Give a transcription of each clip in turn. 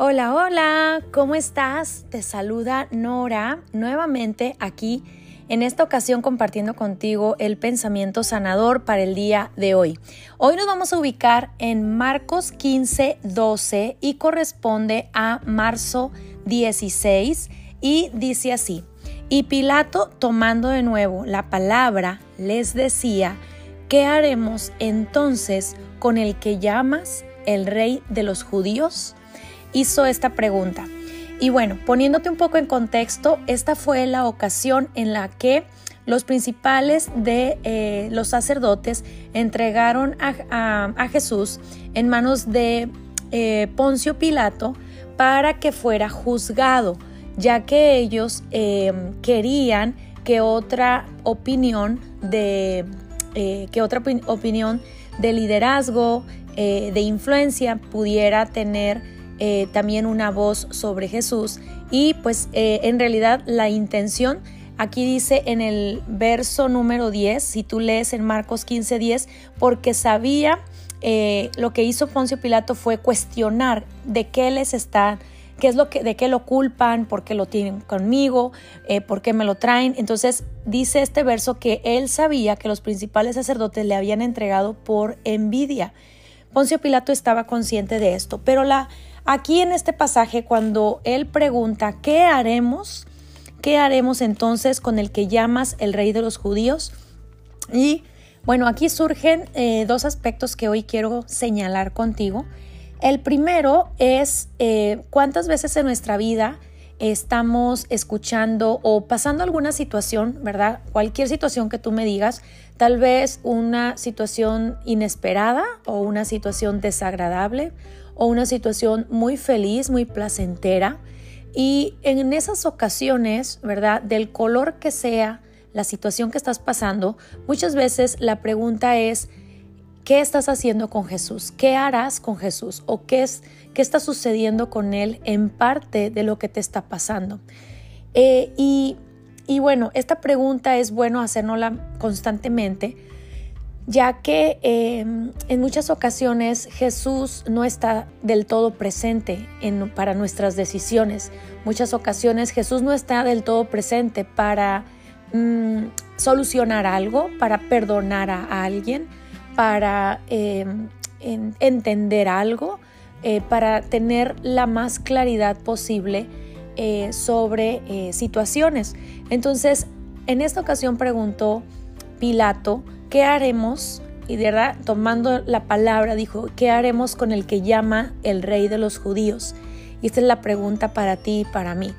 Hola, hola, ¿cómo estás? Te saluda Nora nuevamente aquí, en esta ocasión compartiendo contigo el pensamiento sanador para el día de hoy. Hoy nos vamos a ubicar en Marcos 15, 12 y corresponde a marzo 16 y dice así. Y Pilato, tomando de nuevo la palabra, les decía, ¿qué haremos entonces con el que llamas el rey de los judíos? Hizo esta pregunta. Y bueno, poniéndote un poco en contexto, esta fue la ocasión en la que los principales de eh, los sacerdotes entregaron a, Jesús en manos de eh, Poncio Pilato para que fuera juzgado, ya que ellos eh, querían que otra opinión de que otra opinión de liderazgo, de influencia pudiera tener eh, también una voz sobre Jesús y pues eh, en realidad la intención Aquí dice en el verso número 10, si tú lees en Marcos 15, 10, porque sabía eh, lo que hizo Poncio Pilato fue cuestionar de qué les están, qué es lo que, de qué lo culpan, por qué lo tienen conmigo, por qué me lo traen. Entonces dice este verso que él sabía que los principales sacerdotes le habían entregado por envidia. Poncio Pilato estaba consciente de esto, pero la, Aquí en este pasaje, cuando él pregunta, ¿qué haremos? ¿Qué haremos entonces con el que llamas el rey de los judíos? Y bueno, aquí surgen eh, dos aspectos que hoy quiero señalar contigo. El primero es eh, cuántas veces en nuestra vida estamos escuchando o pasando alguna situación, ¿verdad? Cualquier situación que tú me digas, tal vez una situación inesperada o una situación desagradable o una situación muy feliz, muy placentera. Y en esas ocasiones, ¿verdad? Del color que sea la situación que estás pasando, muchas veces la pregunta es, ¿qué estás haciendo con Jesús? ¿Qué harás con Jesús? ¿O qué, es, qué está sucediendo con Él en parte de lo que te está pasando? Eh, y, y bueno, esta pregunta es bueno hacernosla constantemente ya que em, en muchas ocasiones Jesús no está del todo presente para nuestras decisiones. Muchas ocasiones Jesús no está del todo presente para mm, solucionar algo, para perdonar a alguien, para em, entender algo, eh, para tener la más claridad posible eh, sobre eh, situaciones. Entonces, en esta ocasión preguntó Pilato, ¿qué haremos? Y de verdad, tomando la palabra, dijo, ¿qué haremos con el que llama el rey de los judíos? Y esta es la pregunta para ti y para mí.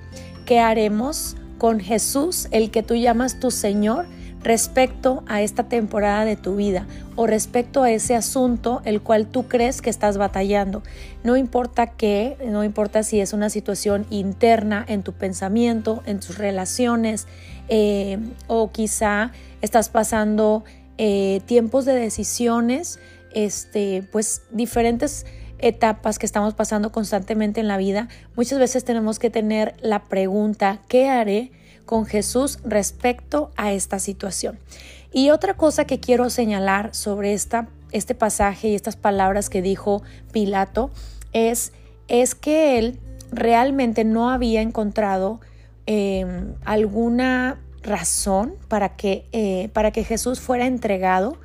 ¿Qué haremos con Jesús, el que tú llamas tu Señor, respecto a esta temporada de tu vida o respecto a ese asunto el cual tú crees que estás batallando? No importa qué, no importa si es una situación interna en tu pensamiento, en tus relaciones, eh, o quizá estás pasando eh, tiempos de decisiones, este, pues diferentes etapas que estamos pasando constantemente en la vida, muchas veces tenemos que tener la pregunta, ¿qué haré con Jesús respecto a esta situación? Y otra cosa que quiero señalar sobre esta, este pasaje y estas palabras que dijo Pilato es, es que él realmente no había encontrado em, alguna razón para que, eh, para que Jesús fuera entregado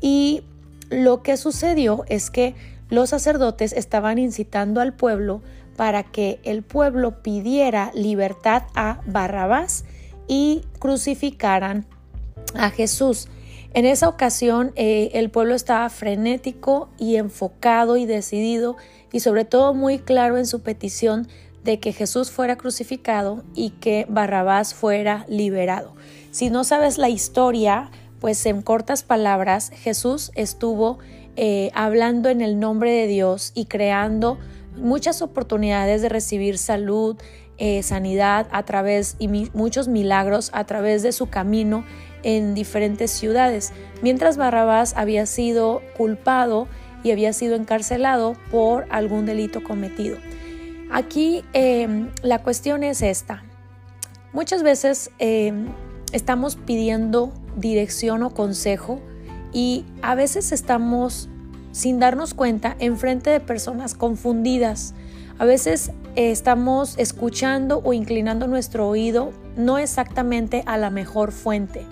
y lo que sucedió es que los sacerdotes estaban incitando al pueblo para que el pueblo pidiera libertad a Barrabás y crucificaran a Jesús. En esa ocasión eh, el pueblo estaba frenético y enfocado y decidido y sobre todo muy claro en su petición de que Jesús fuera crucificado y que Barrabás fuera liberado. Si no sabes la historia, pues en cortas palabras, Jesús estuvo eh, hablando en el nombre de Dios y creando muchas oportunidades de recibir salud, eh, sanidad a través y muchos milagros a través de su camino en diferentes ciudades, mientras Barrabás había sido culpado y había sido encarcelado por algún delito cometido. Aquí em, la cuestión es esta. Muchas veces em, estamos pidiendo dirección o consejo y a veces estamos sin darnos cuenta enfrente de personas confundidas. A veces eh, estamos escuchando o inclinando nuestro oído no exactamente a la mejor fuente.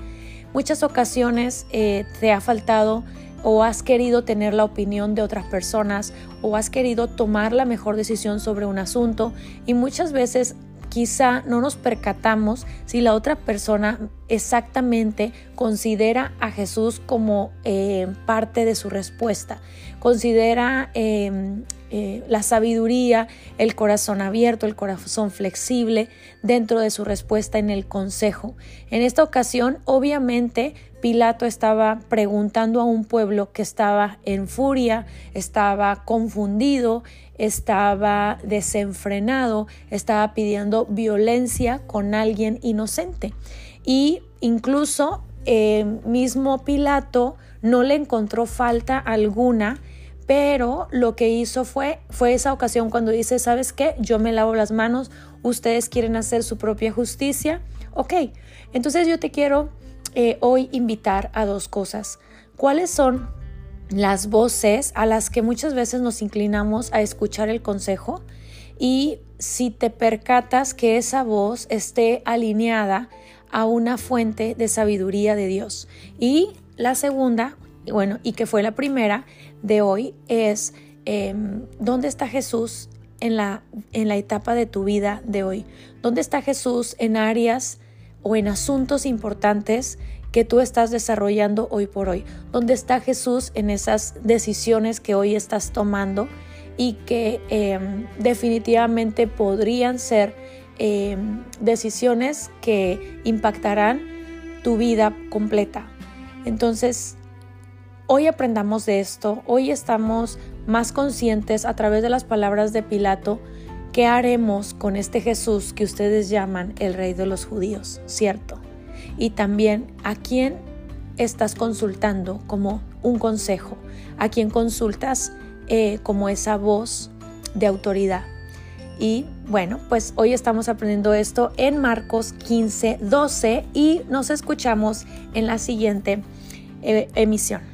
Muchas ocasiones eh, te ha faltado o has querido tener la opinión de otras personas o has querido tomar la mejor decisión sobre un asunto y muchas veces quizá no nos percatamos si la otra persona exactamente considera a Jesús como eh, parte de su respuesta, considera em, eh, la sabiduría, el corazón abierto, el corazón flexible dentro de su respuesta en el consejo. En esta ocasión, obviamente, Pilato estaba preguntando a un pueblo que estaba en furia, estaba confundido, estaba desenfrenado, estaba pidiendo violencia con alguien inocente. Y incluso eh, mismo Pilato no le encontró falta alguna, pero lo que hizo fue, fue esa ocasión cuando dice, ¿sabes qué? Yo me lavo las manos, ustedes quieren hacer su propia justicia. Ok, entonces yo te quiero eh, hoy invitar a dos cosas. ¿Cuáles son las voces a las que muchas veces nos inclinamos a escuchar el consejo? Y si te percatas que esa voz esté alineada a una fuente de sabiduría de Dios. Y la segunda, bueno, y que fue la primera de hoy, es em, ¿dónde está Jesús en la, en la etapa de tu vida de hoy? ¿Dónde está Jesús en áreas o en asuntos importantes que tú estás desarrollando hoy por hoy. ¿Dónde está Jesús en esas decisiones que hoy estás tomando y que em, definitivamente podrían ser em, decisiones que impactarán tu vida completa? Entonces, hoy aprendamos de esto, hoy estamos más conscientes a través de las palabras de Pilato ¿Qué haremos con este Jesús que ustedes llaman el rey de los judíos? ¿Cierto? Y también a quién estás consultando como un consejo, a quién consultas eh, como esa voz de autoridad. Y bueno, pues hoy estamos aprendiendo esto en Marcos 15, 12 y nos escuchamos en la siguiente eh, emisión.